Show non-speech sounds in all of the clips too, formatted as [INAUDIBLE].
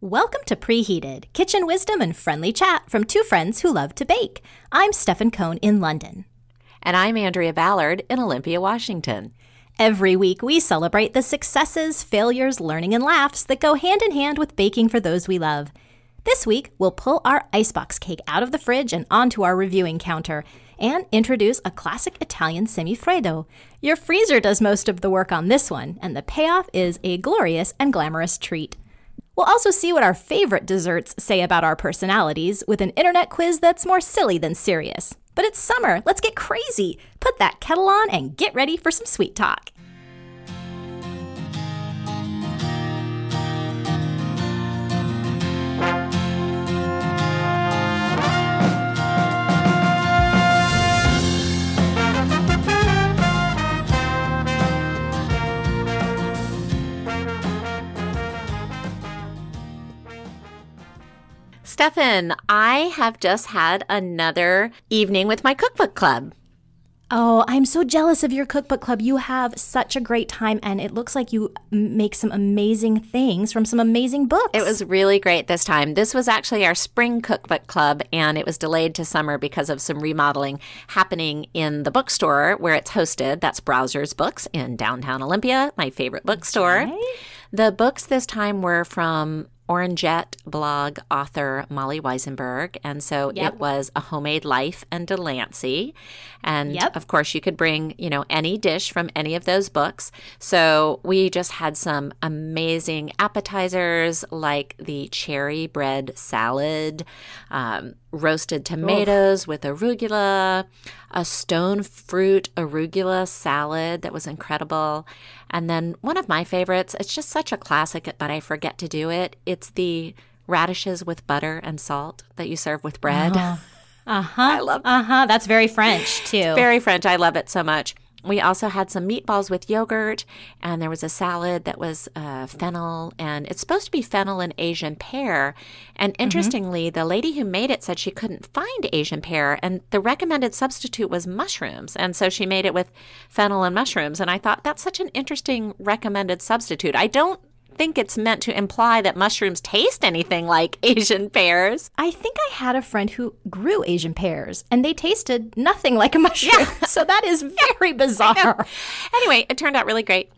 Welcome to Preheated, kitchen wisdom and friendly chat from two friends who love to bake. I'm Stefan Cohn in London. And I'm Andrea Ballard in Olympia, Washington. Every week, we celebrate the successes, failures, learning, and laughs that go hand in hand with baking for those we love. This week, we'll pull our icebox cake out of the fridge and onto our reviewing counter and introduce a classic Italian semifreddo. Your freezer does most of the work on this one, and the payoff is a glorious and glamorous treat. We'll also see what our favorite desserts say about our personalities with an internet quiz that's more silly than serious. But it's summer, let's get crazy! Put that kettle on and get ready for some sweet talk. Stefan, I have just had another evening with my cookbook club. Oh, I'm so jealous of your cookbook club. You have such a great time, and it looks like you make some amazing things from some amazing books. It was really great this time. This was actually our spring cookbook club, and it was delayed to summer because of some remodeling happening in the bookstore where it's hosted. That's Browsers Books in downtown Olympia, my favorite bookstore. Okay. The books this time were from Orangette blog author Molly Wizenberg. And so yep. it was A Homemade Life and Delancey. And yep. of course, you could bring, you know, any dish from any of those books. So we just had some amazing appetizers like the cherry bread salad, um, roasted tomatoes Oof. with arugula, a stone fruit arugula salad that was incredible. And then one of my favorites, it's just such a classic, but I forget to do it. It's the radishes with butter and salt that you serve with bread. Uh-huh. [LAUGHS] uh-huh. I love Uh-huh. That's very French, too. very French. I love it so much. We also had some meatballs with yogurt, and there was a salad that was uh, fennel, and it's supposed to be fennel and Asian pear. And mm-hmm. interestingly, mm-hmm. the lady who made it said she couldn't find Asian pear, and the recommended substitute was mushrooms. And so she made it with fennel and mushrooms. And I thought that's such an interesting recommended substitute. I don't think it's meant to imply that mushrooms taste anything like [LAUGHS] Asian pears. I think I had a friend who grew Asian pears and they tasted nothing like a mushroom. Yeah. [LAUGHS] so that is very [LAUGHS] bizarre. Anyway, it turned out really great.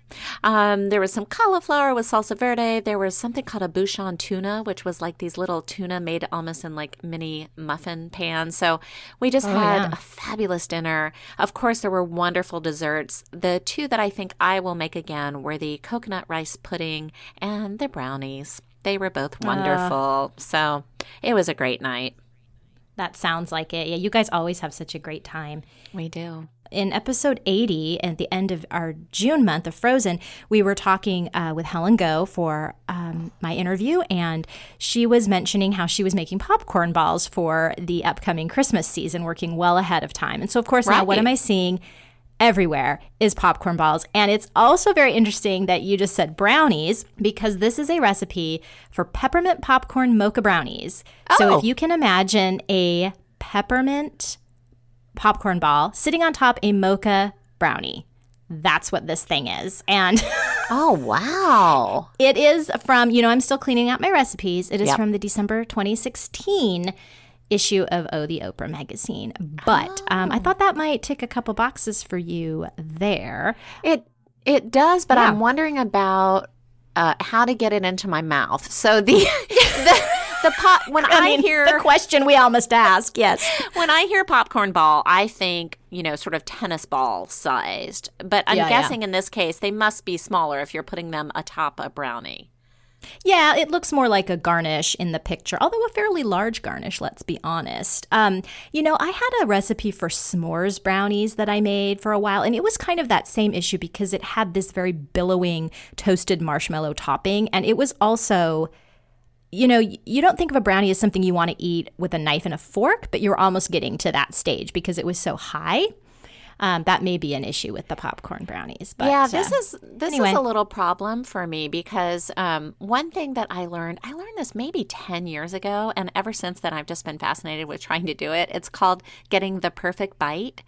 Um, there was some cauliflower with salsa verde. There was something called a bouchon tuna, which was like these little tuna made almost in like mini muffin pans. So we just oh, had yeah. a fabulous dinner. Of course, there were wonderful desserts. The two that I think I will make again were the coconut rice pudding and the brownies. They were both wonderful. Uh, so it was a great night. That sounds like it. Yeah, you guys always have such a great time. We do in episode 80, at the end of our June month of Frozen, we were talking uh, with Helen Goh for um, my interview, and she was mentioning how she was making popcorn balls for the upcoming Christmas season, working well ahead of time. And so, of course, right. now what am I seeing? Everywhere is popcorn balls. And it's also very interesting that you just said brownies because this is a recipe for peppermint popcorn mocha brownies. Oh. So if you can imagine a peppermint popcorn ball sitting on top a mocha brownie. That's what this thing is. And [LAUGHS] oh, wow. It is from, you know, I'm still cleaning out my recipes. It is yep. from the December 2016 issue of Oh the Oprah magazine. But oh. um, I thought that might tick a couple boxes for you there. It it does, but yeah. I'm wondering about uh, how to get it into my mouth. So the, [LAUGHS] the the pop when I, I mean, hear the question we all must ask, yes. when I hear popcorn ball, I think you know sort of tennis ball sized. But I'm yeah, guessing yeah. in this case they must be smaller if you're putting them atop a brownie. Yeah, it looks more like a garnish in the picture, although a fairly large garnish, let's be honest. Um, you know, I had a recipe for s'mores brownies that I made for a while, and it was kind of that same issue because it had this very billowing toasted marshmallow topping, and it was also you know, you don't think of a brownie as something you want to eat with a knife and a fork, but you're almost getting to that stage because it was so high. Um, that may be an issue with the popcorn brownies. But yeah, this uh, is this anyway. is a little problem for me because um, one thing that I learned, I learned this maybe ten years ago, and ever since then I've just been fascinated with trying to do it. It's called getting the perfect bite,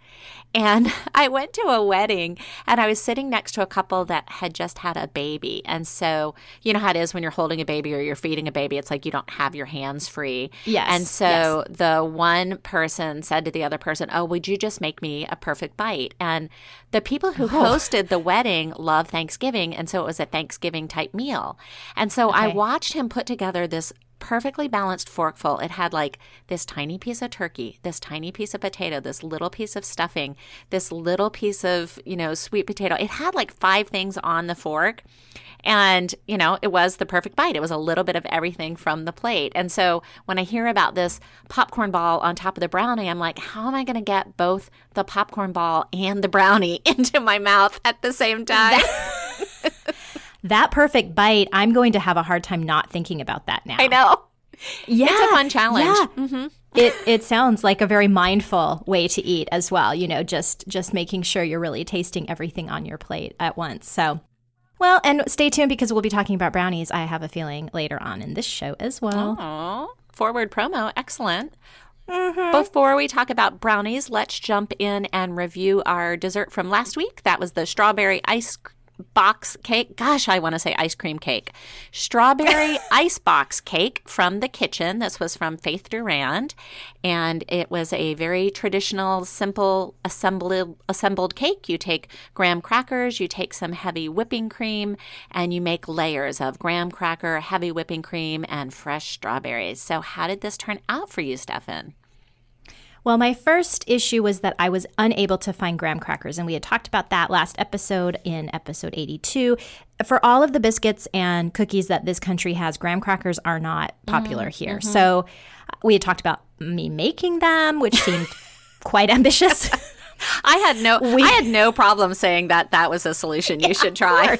and [LAUGHS] I went to a wedding and I was sitting next to a couple that had just had a baby, and so you know how it is when you're holding a baby or you're feeding a baby, it's like you don't have your hands free. Yes, and so the one person said to the other person, "Oh, would you just make me a perfect bite?" And the people who oh. hosted the wedding love Thanksgiving, and so it was a Thanksgiving type meal. And so I watched him put together this perfectly balanced forkful. It had like this tiny piece of turkey, this tiny piece of potato, this little piece of stuffing, this little piece of, you know, sweet potato. It had like five things on the fork. And, you know, it was the perfect bite. It was a little bit of everything from the plate. And so when I hear about this popcorn ball on top of the brownie, I'm like, how am I going to get both the popcorn ball and the brownie [LAUGHS] into my mouth at the same time? [LAUGHS] that perfect bite, I'm going to have a hard time not thinking about that now. I know. Yeah, [LAUGHS] It's a fun challenge. Yeah. Mm-hmm. it it sounds like a very mindful way to eat as well. You know, just just making sure you're really tasting everything on your plate at once. So. Well, and stay tuned because we'll be talking about brownies. I have a feeling later on in this show as well. Oh, forward promo. Excellent. Mm-hmm. Before we talk about brownies, let's jump in and review our dessert from last week. That was the strawberry ice box cake. Gosh, I want to say ice cream cake. Strawberry [LAUGHS] ice box cake from the Kitchn. This was from Faith Durand, and it was a very traditional, simple assembled assembled cake. You take graham crackers, you take some heavy whipping cream, and you make layers of graham cracker, heavy whipping cream, and fresh strawberries. So, how did this turn out for you, Stefan? Well, my first issue was that I was unable to find graham crackers, and we had talked about that last episode in episode 82. For all of the biscuits and cookies that this country has, graham crackers are not popular here. So uh, we had talked about me making them, which seemed [LAUGHS] quite ambitious. I had no, I had no problem saying that that was a solution you should try.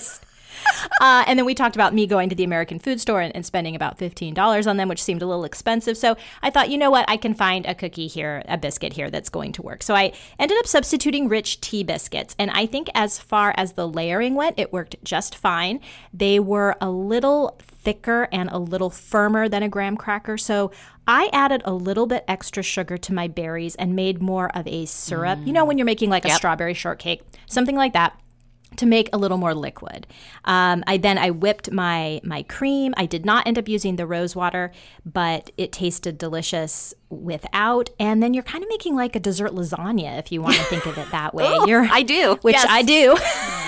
[LAUGHS] Uh, and then we talked about me going to the American food store and, and spending about $15 on them, which seemed a little expensive. So I thought, you know what? I can find a cookie here, a biscuit here that's going to work. So I ended up substituting rich tea biscuits. And I think as far as the layering went, it worked just fine. They were a little thicker and a little firmer than a graham cracker. So I added a little bit extra sugar to my berries and made more of a syrup. You know, when you're making like a strawberry shortcake, something like that to make a little more liquid. Um, I then I whipped my my cream. I did not end up using the rose water, but it tasted delicious without. And then you're kind of making like a dessert lasagna if you want to think of it that way. [LAUGHS] you're I do. [LAUGHS] which Yes. I do. [LAUGHS]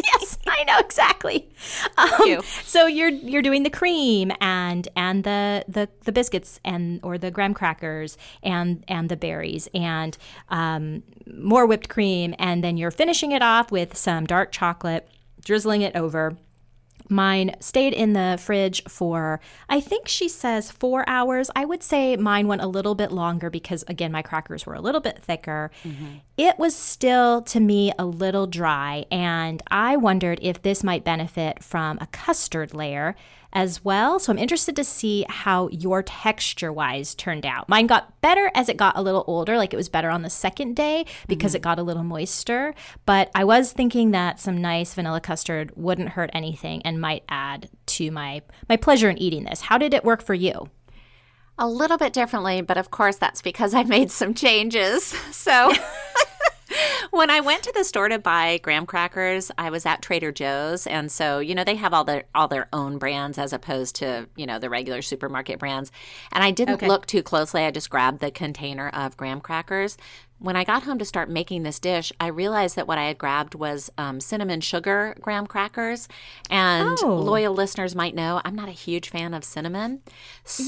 [LAUGHS] yes, I know exactly. Um, you. So you're you're doing the cream and and the the, the biscuits and or the graham crackers and and the berries and um, more whipped cream and then you're finishing it off with some dark chocolate, drizzling it over. Mine stayed in the fridge for, I think she says four hours. I would say mine went a little bit longer because, again, my crackers were a little bit thicker. Mm-hmm. It was still, to me, a little dry. And I wondered if this might benefit from a custard layer as well. So I'm interested to see how your texture wise turned out. Mine got better as it got a little older, like it was better on the second day because it mm-hmm. got a little moister. But I was thinking that some nice vanilla custard wouldn't hurt anything and might add to my my pleasure in eating this. How did it work for you? A little bit differently, but of course that's because I made some changes. [LAUGHS] So [LAUGHS] [LAUGHS] when I went to the store to buy graham crackers, I was at Trader Joe's, and so you know they have all their all their own brands as opposed to you know the regular supermarket brands. And I didn't Okay. look too closely; I just grabbed the container of graham crackers. When I got home to start making this dish, I realized that what I had grabbed was um, cinnamon sugar graham crackers. And Oh. loyal listeners might know I'm not a huge fan of cinnamon. So,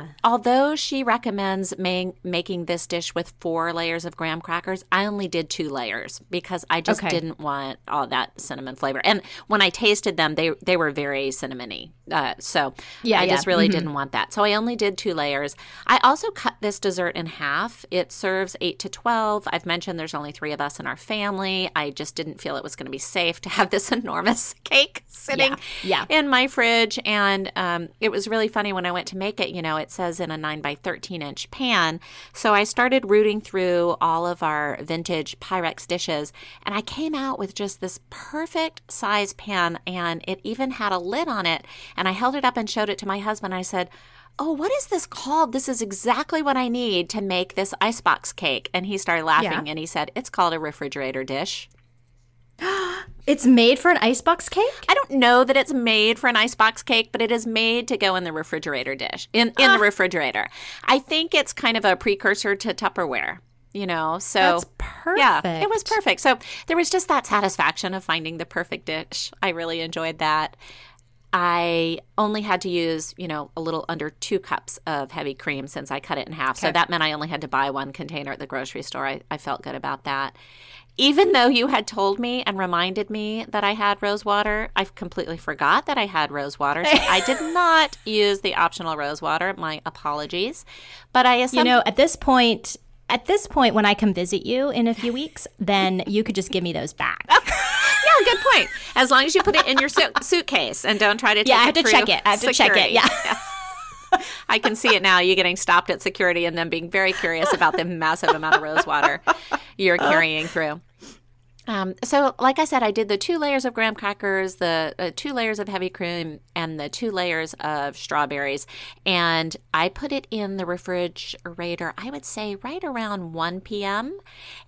Yeah. although she recommends ma- making this dish with four layers of graham crackers, I only did two layers because I just Okay. didn't want all that cinnamon flavor. And when I tasted them, they they were very cinnamony. Uh, so Yeah, I yeah. just really didn't want that. So I only did two layers. I also cut this dessert in half. It serves eight to twelve. 12. I've mentioned there's only three of us in our family. I just didn't feel it was going to be safe to have this [LAUGHS] enormous cake sitting Yeah. in my fridge. And um, it was really funny when I went to make it. You know, it says in a 9 by 13 inch pan. So I started rooting through all of our vintage Pyrex dishes, and I came out with just this perfect size pan, and it even had a lid on it. And I held it up and showed it to my husband. I said, Oh, what is this called? This is exactly what I need to make this icebox cake. And he started laughing Yeah. and he said, It's called a refrigerator dish. [GASPS] It's made for an icebox cake? I don't know that it's made for an icebox cake, but it is made to go in the refrigerator dish, in, in Ah. the refrigerator. I think it's kind of a precursor to Tupperware, you know? So That's Yeah, it was perfect. So there was just that satisfaction of finding the perfect dish. I really enjoyed that. I only had to use, you know, a little under two cups of heavy cream since I cut it in half. So that meant I only had to buy one container at the grocery store. I, I felt good about that. Even though you had told me and reminded me that I had rose water, I completely forgot that I had rose water. So I did [LAUGHS] not use the optional rose water. My apologies. But I You know, at this point, at this point, when I come visit you in a few weeks, then you could just give me those back. [LAUGHS] Yeah, good point. As long as you put it in your su- suitcase and don't try to take Yeah, I have to check it. I have to check it, security. yeah. I can see it now. You getting stopped at security and then being very curious about the massive amount of rose water you're oh. carrying through. Um, so, like I said, I did the two layers of graham crackers, the uh, two layers of heavy cream, and the two layers of strawberries. And I put it in the refrigerator, I would say right around 1 p.m.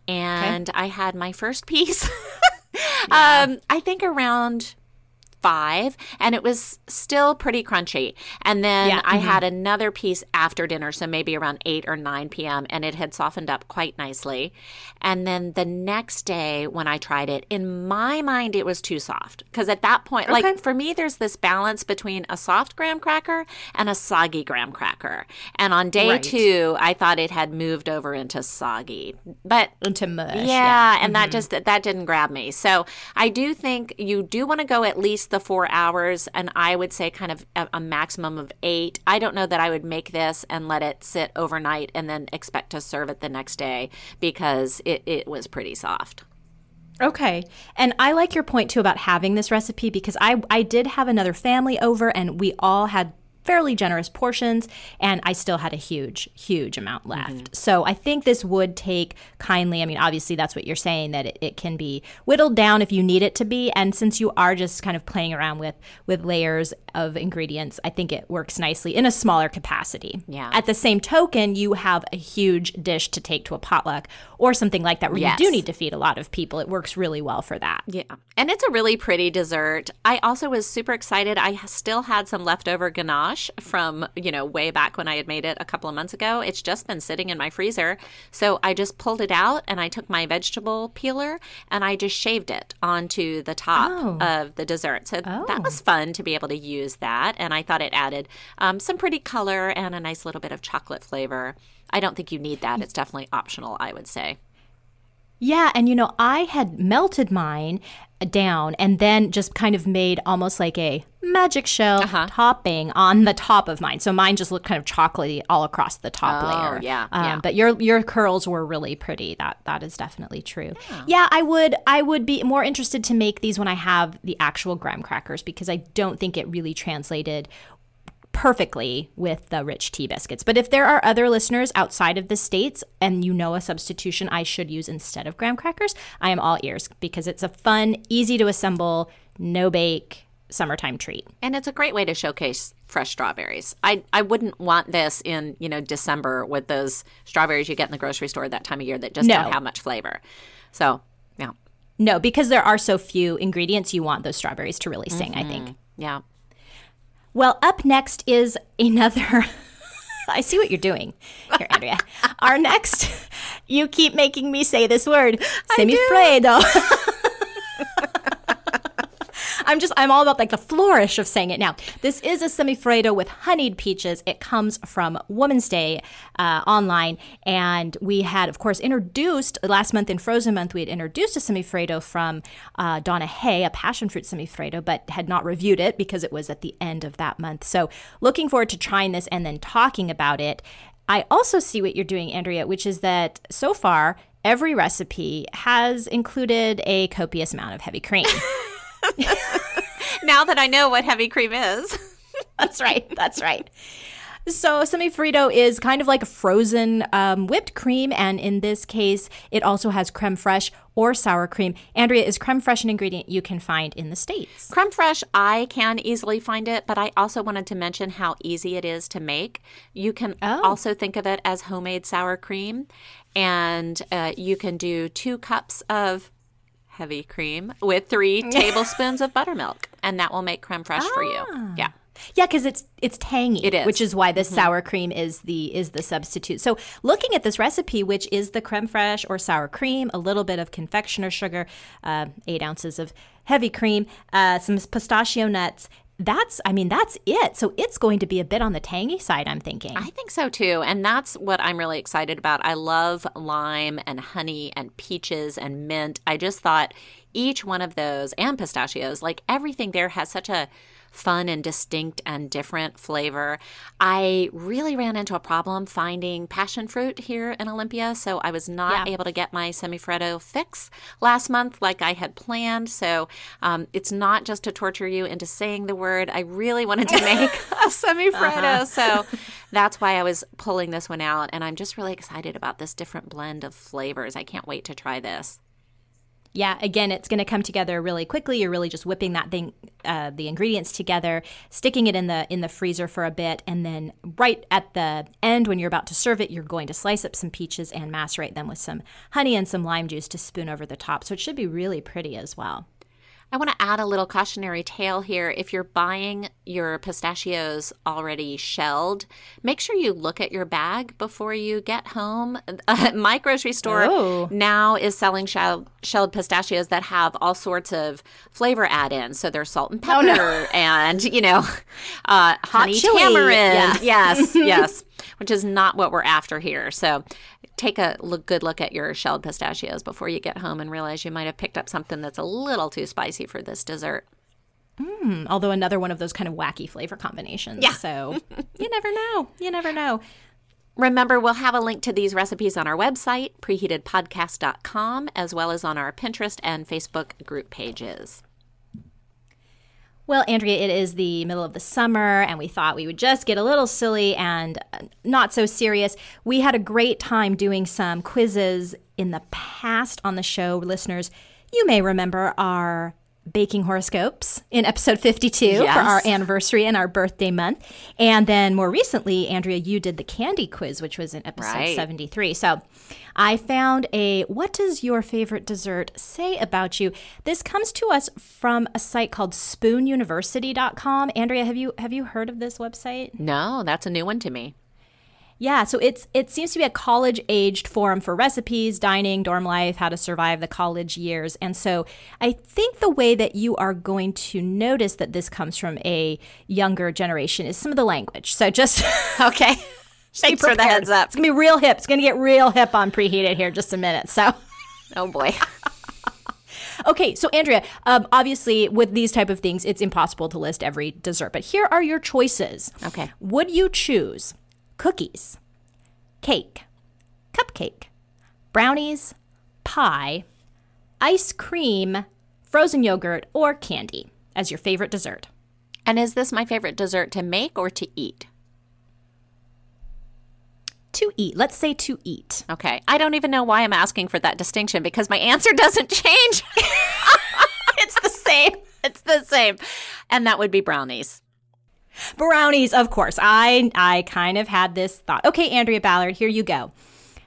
And I had my first piece, [LAUGHS] um, I think around five and it was still pretty crunchy and then Yeah. i mm-hmm. had another piece after dinner so maybe around 8 or 9 p.m and it had softened up quite nicely and then the next day when i tried it in my mind it was too soft because at that point Okay. like for me there's this balance between a soft graham cracker and a soggy graham cracker and on day Right. two i thought it had moved over into soggy but Into mush. yeah, and that mm-hmm. just that didn't grab me. So I do think you do want to go at least the four hours, and I would say kind of a, maximum of eight. I don't know that I would make this and let it sit overnight and then expect to serve it the next day because it, it was pretty soft. Okay. And I like your point too about having this recipe because I I did have another family over and we all had fairly generous portions and I still had a huge huge amount left. Mm-hmm. So I think this would take kindly. I mean obviously that's what you're saying that it, it can be whittled down if you need it to be and since you are just kind of playing around with with layers of ingredients, I think it works nicely in a smaller capacity. Yeah. At the same token, you have a huge dish to take to a potluck or something like that where Yes. you do need to feed a lot of people. It works really well for that. Yeah. And it's a really pretty dessert. I also was super excited. I still had some leftover ganache from, you know, way back when I had made it a couple of months ago. It's just been sitting in my freezer. So I just pulled it out and I took my vegetable peeler and I just shaved it onto the top Oh. of the dessert. So Oh. that was fun to be able to use that. And I thought it added um, some pretty color and a nice little bit of chocolate flavor. I don't think you need that. It's definitely optional, I would say. Yeah, and you know, I had melted mine down and then just kind of made almost like a magic shell Uh-huh. topping on the top of mine. So mine just looked kind of chocolatey all across the top Oh, layer. yeah, Um, yeah. But your your curls were really pretty. That that is definitely true. Yeah. I would I would be more interested to make these when I have the actual graham crackers because I don't think it really translated perfectly with the rich tea biscuits. But if there are other listeners outside of the states and you know a substitution I should use instead of graham crackers, I am all ears because it's a fun, easy to assemble, no bake summertime treat. And it's a great way to showcase fresh strawberries. I, I wouldn't want this in, you know, December with those strawberries you get in the grocery store that time of year that just No. don't have much flavor. So, yeah. No, because there are so few ingredients, you want those strawberries to really sing, I think. Mm-hmm. Yeah. Well, up next is another. [LAUGHS] I see what you're doing here, Andrea. [LAUGHS] Our next, you keep making me say this word, semifreddo. [LAUGHS] I'm just, I'm all about like the flourish of saying it now. This is a semifreddo with honeyed peaches. It comes from Woman's Day uh, online. And we had, of course, introduced last month in Frozen Month, we had introduced a semifreddo from uh, Donna Hay, a passion fruit semifreddo, but had not reviewed it because it was at the end of that month. So looking forward to trying this and then talking about it. I also see what you're doing, Andrea, which is that so far, every recipe has included a copious amount of heavy cream. [LAUGHS] [LAUGHS] now that I know what heavy cream is. [LAUGHS] that's right. That's right. So semifreddo is kind of like a frozen um, whipped cream, and in this case, it also has creme fraiche or sour cream. Andrea, is creme fraiche an ingredient you can find in the states? Creme fraiche, I can easily find it, but I also wanted to mention how easy it is to make. You can oh. also think of it as homemade sour cream, and uh, you can do two cups of heavy cream with three [LAUGHS] tablespoons of buttermilk, and that will make creme fraiche ah. for you. Ah. Yeah. Yeah, because it's it's tangy. It is, which is why the mm-hmm. sour cream is the is the substitute. So, looking at this recipe, which is the creme fraiche or sour cream, a little bit of confectioner sugar, uh, eight ounces of heavy cream, uh, some pistachio nuts. That's, I mean, that's it. So it's going to be a bit on the tangy side, I'm thinking. I think so too. And that's what I'm really excited about. I love lime and honey and peaches and mint. I just thought each one of those and pistachios, like everything there has such a fun and distinct and different flavor. I really ran into a problem finding passion fruit here in Olympia, so I was not yeah. able to get my semifreddo fix last month like I had planned. So um, it's not just to torture you into saying the word. I really wanted to make [LAUGHS] a semifreddo, uh-huh. so that's why I was pulling this one out, and I'm just really excited about this different blend of flavors. I can't wait to try this yeah, again, it's going to come together really quickly. You're really just whipping that thing, uh, the ingredients together, sticking it in the in the freezer for a bit, and then right at the end, when you're about to serve it, you're going to slice up some peaches and macerate them with some honey and some lime juice to spoon over the top. So it should be really pretty as well. I want to add a little cautionary tale here. If you're buying your pistachios already shelled, make sure you look at your bag before you get home. Uh, [LAUGHS] my grocery store oh. now is selling shelled, shelled pistachios that have all sorts of flavor add-ins. So there's salt and pepper oh, no. [LAUGHS] and, you know, [LAUGHS] uh, hot chili. tamarind. Yeah. Yes, yes, which is not what we're after here. So take a look, good look at your shelled pistachios before you get home and realize you might have picked up something that's a little too spicy for this dessert. Mm, although another one of those kind of wacky flavor combinations. Yeah. So you never know. You never know. Remember, we'll have a link to these recipes on our website, preheatedpodcast.com, as well as on our Pinterest and Facebook group pages. Well, Andrea, it is the middle of the summer, and we thought we would just get a little silly and uh, not so serious. We had a great time doing some quizzes in the past on the show. Listeners, you may remember our baking horoscopes in episode 52 yes. for our anniversary and our birthday month. And then more recently, Andrea, you did the candy quiz, which was in episode right. 73. So I found a What Does Your Favorite Dessert Say About You? This comes to us from a site called spoonuniversity.com. Andrea, have you have you heard of this website? No, that's a new one to me. Yeah, so it's it seems to be a college aged forum for recipes, dining, dorm life, how to survive the college years. And so I think the way that you are going to notice that this comes from a younger generation is some of the language. So just [LAUGHS] okay. Thanks for the heads up. It's gonna be real hip. It's gonna get real hip on preheated here just a minute. So Oh boy. [LAUGHS] okay, so Andrea, um, obviously with these type of things, it's impossible to list every dessert, but here are your choices. Okay. Would you choose cookies, cake, cupcake, brownies, pie, ice cream, frozen yogurt, or candy as your favorite dessert. And is this my favorite dessert to make or to eat? To eat. Let's say to eat. Okay. I don't even know why I'm asking for that distinction because my answer [LAUGHS] doesn't change. [LAUGHS] it's the same. It's the same. And that would be brownies. Brownies, of course. I I kind of had this thought. Okay, Andrea Ballard, here you go.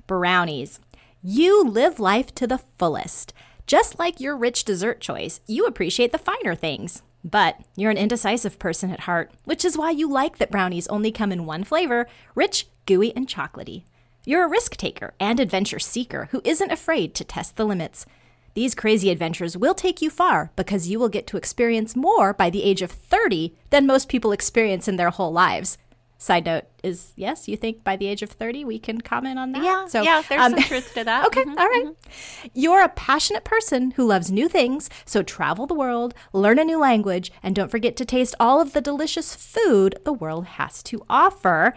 Brownies. You live life to the fullest. Just like your rich dessert choice, you appreciate the finer things. But you're an indecisive person at heart, which is why you like that brownies only come in one flavor rich, gooey, and chocolaty. You're a risk taker and adventure seeker who isn't afraid to test the limits. These crazy adventures will take you far because you will get to experience more by the age of 30 than most people experience in their whole lives. Side note is yes, you think by the age of 30 we can comment on that? Yeah, so, yeah there's um, some truth to that. [LAUGHS] okay, mm-hmm, all right. mm-hmm. You're a passionate person who loves new things, so travel the world, learn a new language, and don't forget to taste all of the delicious food the world has to offer.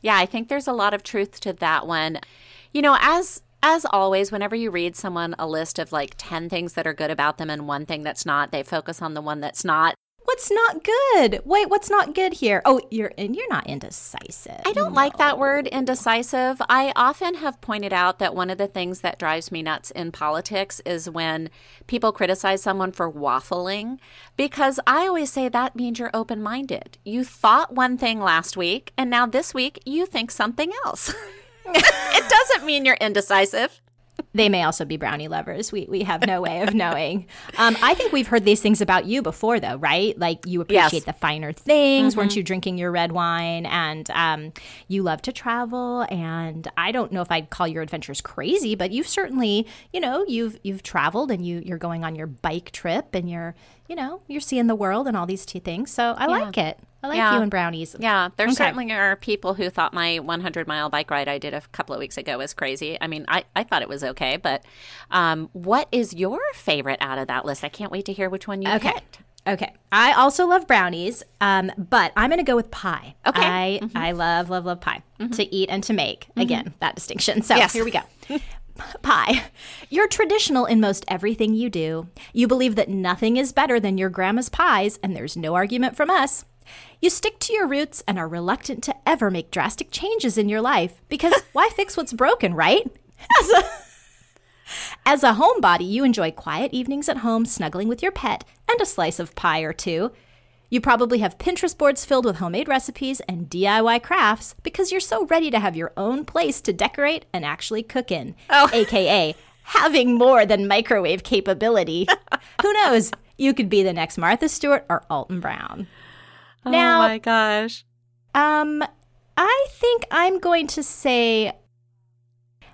Yeah, I think there's a lot of truth to that one. You know, as as always, whenever you read someone a list of like 10 things that are good about them and one thing that's not, they focus on the one that's not. What's not good? Wait, what's not good here? Oh, you're and you're not indecisive. I don't like that word indecisive. I often have pointed out that one of the things that drives me nuts in politics is when people criticize someone for waffling because I always say that means you're open-minded. You thought one thing last week and now this week you think something else. [LAUGHS] [LAUGHS] it doesn't mean you're indecisive. They may also be brownie lovers. We we have no way of [LAUGHS] knowing. Um, I think we've heard these things about you before, though, right? Like you appreciate Yes. the finer things. Weren't you drinking your red wine? And um, you love to travel. And I don't know if I'd call your adventures crazy, but you've certainly, you know, you've you've traveled and you you're going on your bike trip and you're, you know, you're seeing the world and all these two things. So I like it. I like Yeah. you and brownies. Yeah, there Okay. certainly are people who thought my 100 mile bike ride I did a couple of weeks ago was crazy. I mean, I, I thought it was okay, but um, what is your favorite out of that list? I can't wait to hear which one you Okay. picked. Okay. I also love brownies, um, but I'm going to go with pie. Okay. I, I love, love, love pie to eat and to make. Again, that distinction. So Yes. here we go. [LAUGHS] Pie. You're traditional in most everything you do. You believe that nothing is better than your grandma's pies, and there's no argument from us. You stick to your roots and are reluctant to ever make drastic changes in your life because [LAUGHS] why fix what's broken, right? As a as a homebody, you enjoy quiet evenings at home, snuggling with your pet, and a slice of pie or two. You probably have Pinterest boards filled with homemade recipes and DIY crafts because you're so ready to have your own place to decorate and actually cook in. Oh. [LAUGHS] AKA having more than microwave capability. [LAUGHS] Who knows? You could be the next Martha Stewart or Alton Brown. Now, oh my gosh. um, I think I'm going to say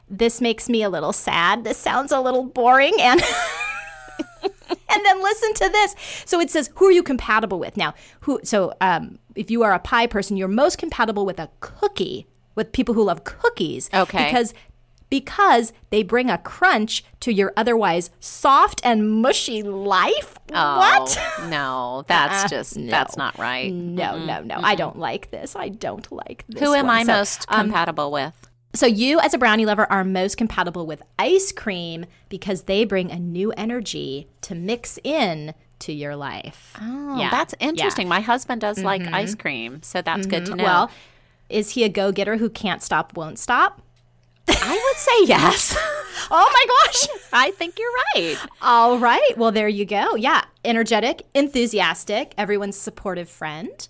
this makes me a little sad. This sounds a little boring and [LAUGHS] and then listen to this. So it says who are you compatible with? Now, who so um if you are a pie person, you're most compatible with a cookie, with people who love cookies. Okay. Because because they bring a crunch to your otherwise soft and mushy life. Oh, What? No, [LAUGHS] that's Uh-uh, just, no. that's not right. No, no, no. I don't like this. I don't like this. Who am one. I So, most um, compatible with? so you, as a brownie lover, are most compatible with ice cream because they bring a new energy to mix in to your life. Oh, yeah, that's yeah. interesting. My husband does like mm-hmm. ice cream, so that's good to mm-hmm. know. Well, is he a go-getter who can't stop, won't stop? I would say yes. [LAUGHS] Oh my gosh! I think you're right. All right. Well, there you go. Yeah, energetic, enthusiastic, everyone's supportive friend.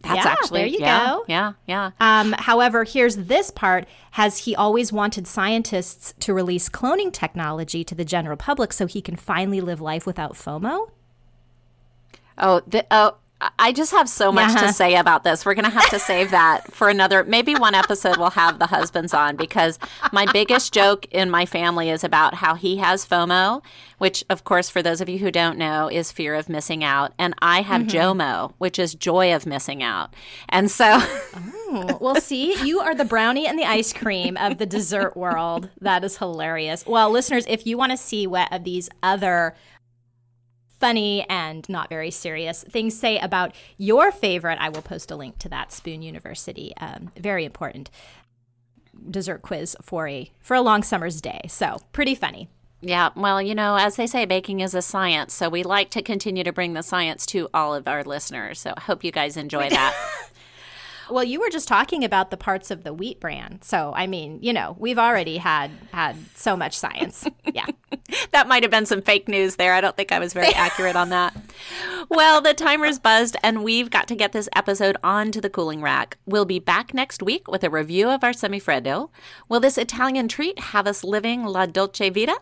That's Yeah, actually there you yeah, go. Yeah, yeah. Um, however, here's this part. Has he always wanted scientists to release cloning technology to the general public so he can finally live life without FOMO? Oh, the, oh, I just have so much Uh-huh. to say about this. We're going to have to save that [LAUGHS] for another, maybe one episode we'll have the husbands on because my biggest joke in my family is about how he has FOMO, which, of course, for those of you who don't know, is fear of missing out. And I have Mm-hmm. JOMO, which is joy of missing out. And so. well, see, you are the brownie and the ice cream of the dessert world. That is hilarious. Well, listeners, if you want to see what of these other funny and not very serious things say about your favorite, I will post a link to that Spoon University. Um, very important dessert quiz for a for a long summer's day. So pretty funny. Yeah, well, you know, as they say, baking is a science. So we like to continue to bring the science to all of our listeners. So I hope you guys enjoy that. [LAUGHS] Well, you were just talking about the parts of the wheat bran. So, I mean, you know, we've already had had so much science. [LAUGHS] Yeah. that might have been some fake news there. I don't think I was very [LAUGHS] accurate on that. Well, the timer's buzzed, and we've got to get this episode onto the cooling rack. We'll be back next week with a review of our semifreddo. Will this Italian treat have us living la dolce vita?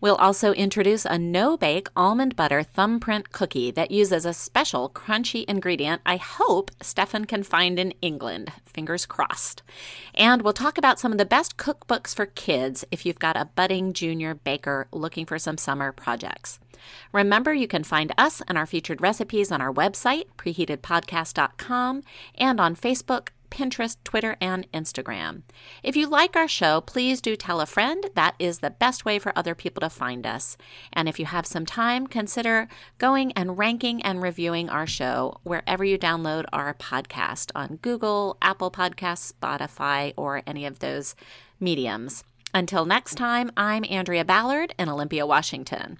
We'll also introduce a no bake almond butter thumbprint cookie that uses a special crunchy ingredient I hope Stefan can find in England. Fingers crossed. And we'll talk about some of the best cookbooks for kids if you've got a budding junior baker looking for some summer projects. Remember, you can find us and our featured recipes on our website, preheatedpodcast.com, and on Facebook, Pinterest, Twitter, and Instagram. If you like our show, please do tell a friend. That is the best way for other people to find us. And if you have some time, consider going and ranking and reviewing our show wherever you download our podcast on Google, Apple Podcasts, Spotify, or any of those mediums. Until next time, I'm Andrea Ballard in Olympia, Washington.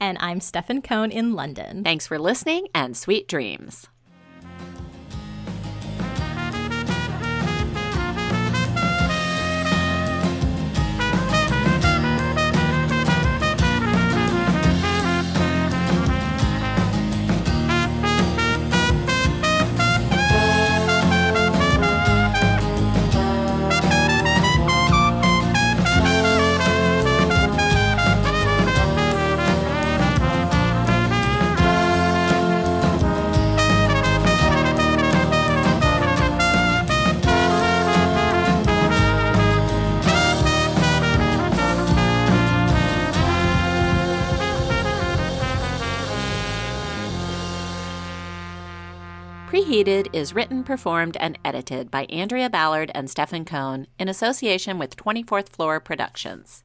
And I'm Stefan Cohn in London. Thanks for listening and sweet dreams. Preheated is written, performed, and edited by Andrea Ballard and Stefan Cohn in association with 24th Floor Productions.